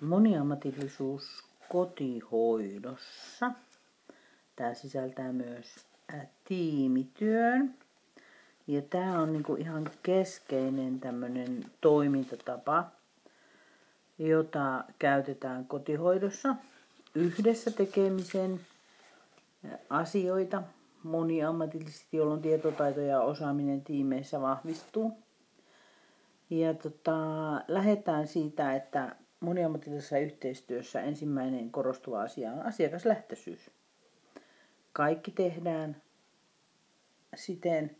moniammatillisuus kotihoidossa. Tämä sisältää myös tiimityön. Ja tämä on niinku ihan keskeinen tämmöinen toimintatapa, jota käytetään kotihoidossa yhdessä tekemisen asioita moniammatillisesti, jolloin tietotaito ja osaaminen tiimeissä vahvistuu. Ja tota, lähdetään siitä, että moniammatillisessa yhteistyössä ensimmäinen korostuva asia on asiakaslähtöisyys. Kaikki tehdään siten,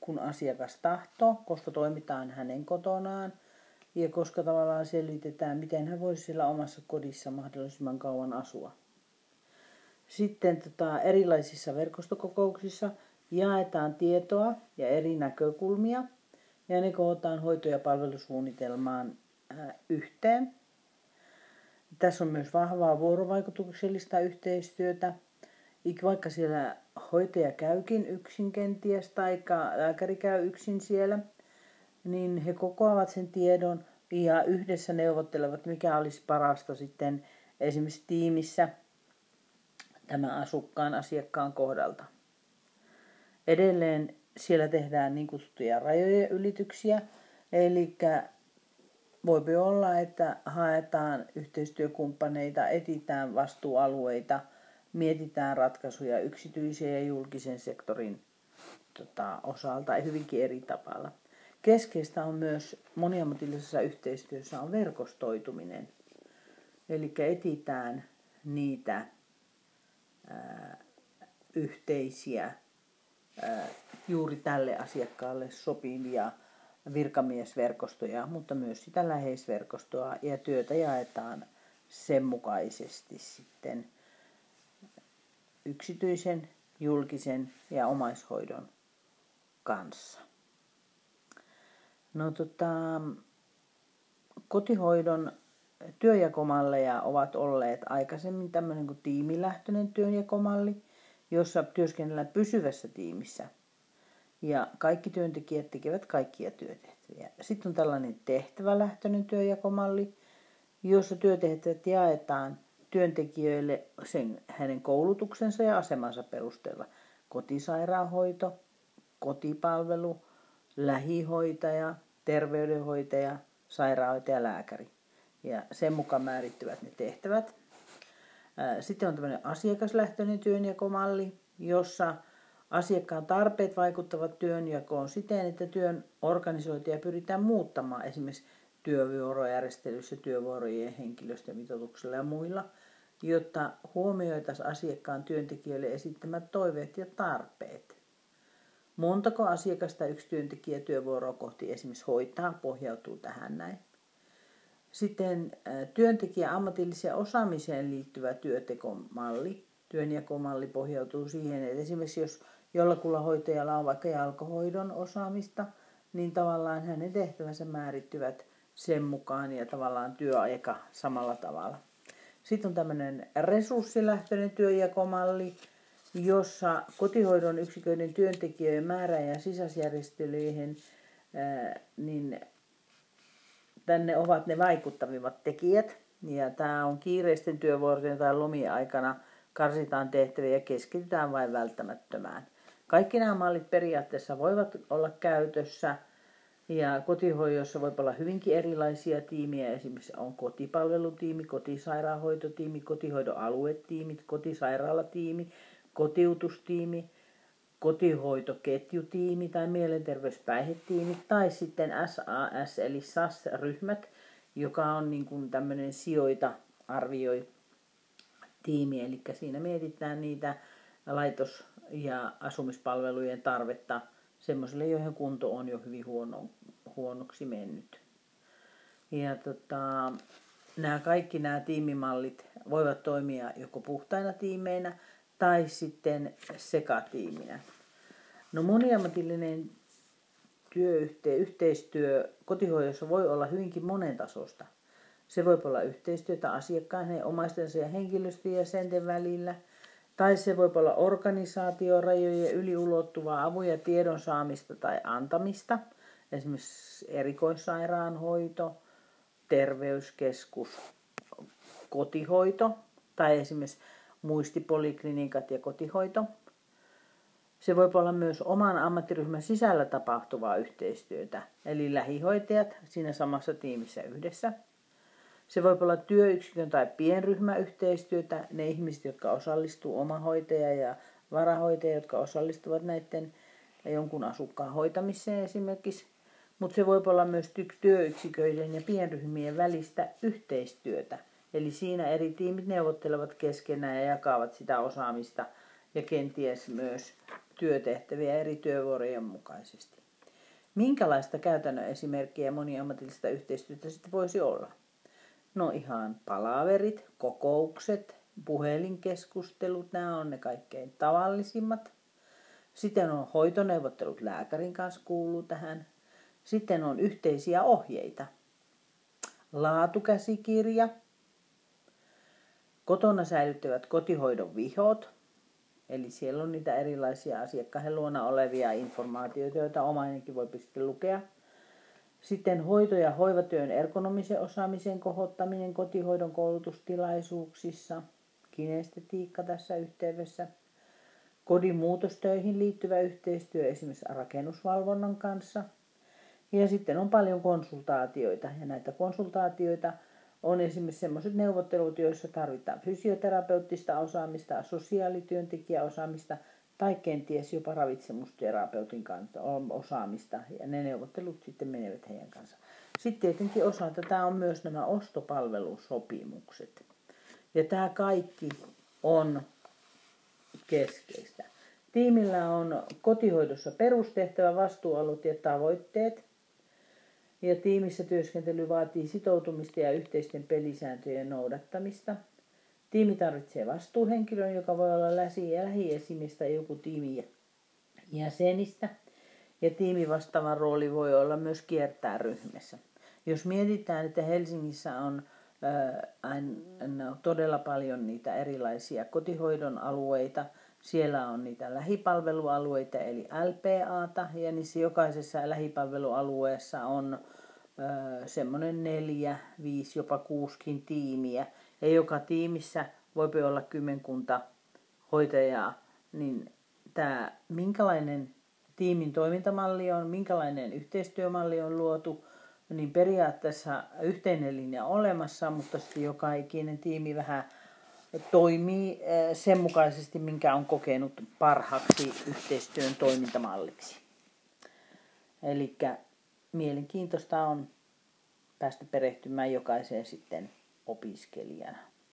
kun asiakas tahtoo, koska toimitaan hänen kotonaan ja koska tavallaan selvitetään, miten hän voisi siellä omassa kodissa mahdollisimman kauan asua. Sitten tota, erilaisissa verkostokokouksissa jaetaan tietoa ja eri näkökulmia ja ne kootaan hoito- ja palvelusuunnitelmaan yhteen. Tässä on myös vahvaa vuorovaikutuksellista yhteistyötä. Vaikka siellä hoitaja käykin yksin kenties tai lääkäri käy yksin siellä, niin he kokoavat sen tiedon ja yhdessä neuvottelevat, mikä olisi parasta sitten esimerkiksi tiimissä tämän asukkaan asiakkaan kohdalta. Edelleen siellä tehdään niin kutsuttuja rajojen ylityksiä, eli voi olla, että haetaan yhteistyökumppaneita, etitään vastuualueita, mietitään ratkaisuja yksityisen ja julkisen sektorin tota, osalta hyvinkin eri tavalla. Keskeistä on myös moniammatillisessa yhteistyössä on verkostoituminen. Eli etitään niitä ää, yhteisiä ää, juuri tälle asiakkaalle sopivia virkamiesverkostoja, mutta myös sitä läheisverkostoa ja työtä jaetaan sen mukaisesti sitten yksityisen, julkisen ja omaishoidon kanssa. No tota, kotihoidon työjakomalleja ovat olleet aikaisemmin tämmöinen kuin tiimilähtöinen työjakomalli, jossa työskennellään pysyvässä tiimissä – ja kaikki työntekijät tekevät kaikkia työtehtäviä. Sitten on tällainen tehtävälähtöinen työjakomalli, jossa työtehtävät jaetaan työntekijöille sen, hänen koulutuksensa ja asemansa perusteella. Kotisairaanhoito, kotipalvelu, lähihoitaja, terveydenhoitaja, sairaanhoitaja, lääkäri. Ja sen mukaan määrittyvät ne tehtävät. Sitten on tämmöinen asiakaslähtöinen työnjakomalli, jossa Asiakkaan tarpeet vaikuttavat työnjakoon siten, että työn organisointia pyritään muuttamaan esimerkiksi työvuorojärjestelyssä, työvuorojen henkilöstömitoituksella ja muilla, jotta huomioitaisiin asiakkaan työntekijöille esittämät toiveet ja tarpeet. Montako asiakasta yksi työntekijä työvuoroa kohti esimerkiksi hoitaa, pohjautuu tähän näin. Sitten työntekijä ammatilliseen osaamiseen liittyvä työtekomalli, työnjakomalli pohjautuu siihen, että esimerkiksi jos jollakulla hoitajalla on vaikka jalkohoidon osaamista, niin tavallaan hänen tehtävänsä määrittyvät sen mukaan ja tavallaan työaika samalla tavalla. Sitten on tämmöinen resurssilähtöinen työjakomalli, jossa kotihoidon yksiköiden työntekijöiden määrä ja sisäisjärjestelyihin niin tänne ovat ne vaikuttavimmat tekijät. Ja tämä on kiireisten työvuorojen tai lomien aikana karsitaan tehtäviä ja keskitytään vain välttämättömään. Kaikki nämä mallit periaatteessa voivat olla käytössä ja kotihoidossa voi olla hyvinkin erilaisia tiimiä. Esimerkiksi on kotipalvelutiimi, kotisairaanhoitotiimi, kotihoidon aluetiimit, kotisairaalatiimi, kotiutustiimi, kotihoitoketjutiimi tai mielenterveyspäihdetiimi tai sitten SAS eli SAS-ryhmät, joka on niin kuin tämmöinen sijoita arvioi tiimi. Eli siinä mietitään niitä laitos ja asumispalvelujen tarvetta semmoisille, joihin kunto on jo hyvin huono, huonoksi mennyt. Ja tota, nämä kaikki nämä tiimimallit voivat toimia joko puhtaina tiimeinä tai sitten sekatiiminä. No moniammatillinen työyhteistyö yhteistyö kotihoidossa voi olla hyvinkin monentasosta. Se voi olla yhteistyötä asiakkaan, omaistensa ja henkilöstöjäsenten välillä – tai se voi olla organisaatiorajojen yliulottuvaa avun ja tiedon saamista tai antamista, esimerkiksi erikoissairaanhoito, terveyskeskus, kotihoito tai esimerkiksi muistipoliklinikat ja kotihoito. Se voi olla myös oman ammattiryhmän sisällä tapahtuvaa yhteistyötä, eli lähihoitajat siinä samassa tiimissä yhdessä. Se voi olla työyksikön tai pienryhmäyhteistyötä, ne ihmiset, jotka osallistuu omahoitaja ja varahoitaja, jotka osallistuvat näiden jonkun asukkaan hoitamiseen esimerkiksi. Mutta se voi olla myös työyksiköiden ja pienryhmien välistä yhteistyötä. Eli siinä eri tiimit neuvottelevat keskenään ja jakavat sitä osaamista ja kenties myös työtehtäviä eri työvuorojen mukaisesti. Minkälaista käytännön esimerkkiä moniammatillista yhteistyötä sitten voisi olla? No ihan palaverit, kokoukset, puhelinkeskustelut, nämä on ne kaikkein tavallisimmat. Sitten on hoitoneuvottelut lääkärin kanssa kuuluu tähän. Sitten on yhteisiä ohjeita. Laatukäsikirja. Kotona säilyttävät kotihoidon vihot. Eli siellä on niitä erilaisia asiakkaiden luona olevia informaatioita, joita omainenkin voi sitten lukea. Sitten hoito- ja hoivatyön ergonomisen osaamisen kohottaminen kotihoidon koulutustilaisuuksissa. Kinestetiikka tässä yhteydessä. Kodin muutostöihin liittyvä yhteistyö esimerkiksi rakennusvalvonnan kanssa. Ja sitten on paljon konsultaatioita ja näitä konsultaatioita on esimerkiksi sellaiset neuvottelut, joissa tarvitaan fysioterapeuttista osaamista, sosiaalityöntekijäosaamista tai kenties jopa ravitsemusterapeutin kanssa osaamista ja ne neuvottelut sitten menevät heidän kanssa. Sitten tietenkin osa tätä on myös nämä ostopalvelusopimukset. Ja tämä kaikki on keskeistä. Tiimillä on kotihoidossa perustehtävä, vastuualut ja tavoitteet. Ja tiimissä työskentely vaatii sitoutumista ja yhteisten pelisääntöjen noudattamista. Tiimi tarvitsee vastuuhenkilön, joka voi olla lähiesimistä joku tiimi jäsenistä. Ja tiimi vastaavan rooli voi olla myös kiertää ryhmässä. Jos mietitään, että Helsingissä on todella paljon niitä erilaisia kotihoidon alueita. Siellä on niitä lähipalvelualueita eli LPAta ja niissä jokaisessa lähipalvelualueessa on semmoinen neljä, viisi, jopa kuuskin tiimiä. Ja joka tiimissä voi olla kymmenkunta hoitajaa, niin tämä minkälainen tiimin toimintamalli on, minkälainen yhteistyömalli on luotu, niin periaatteessa yhteinen linja olemassa, mutta sitten joka ikinen tiimi vähän toimii eh, sen mukaisesti, minkä on kokenut parhaaksi yhteistyön toimintamalliksi. Eli mielenkiintoista on päästä perehtymään jokaiseen sitten opiskelijana.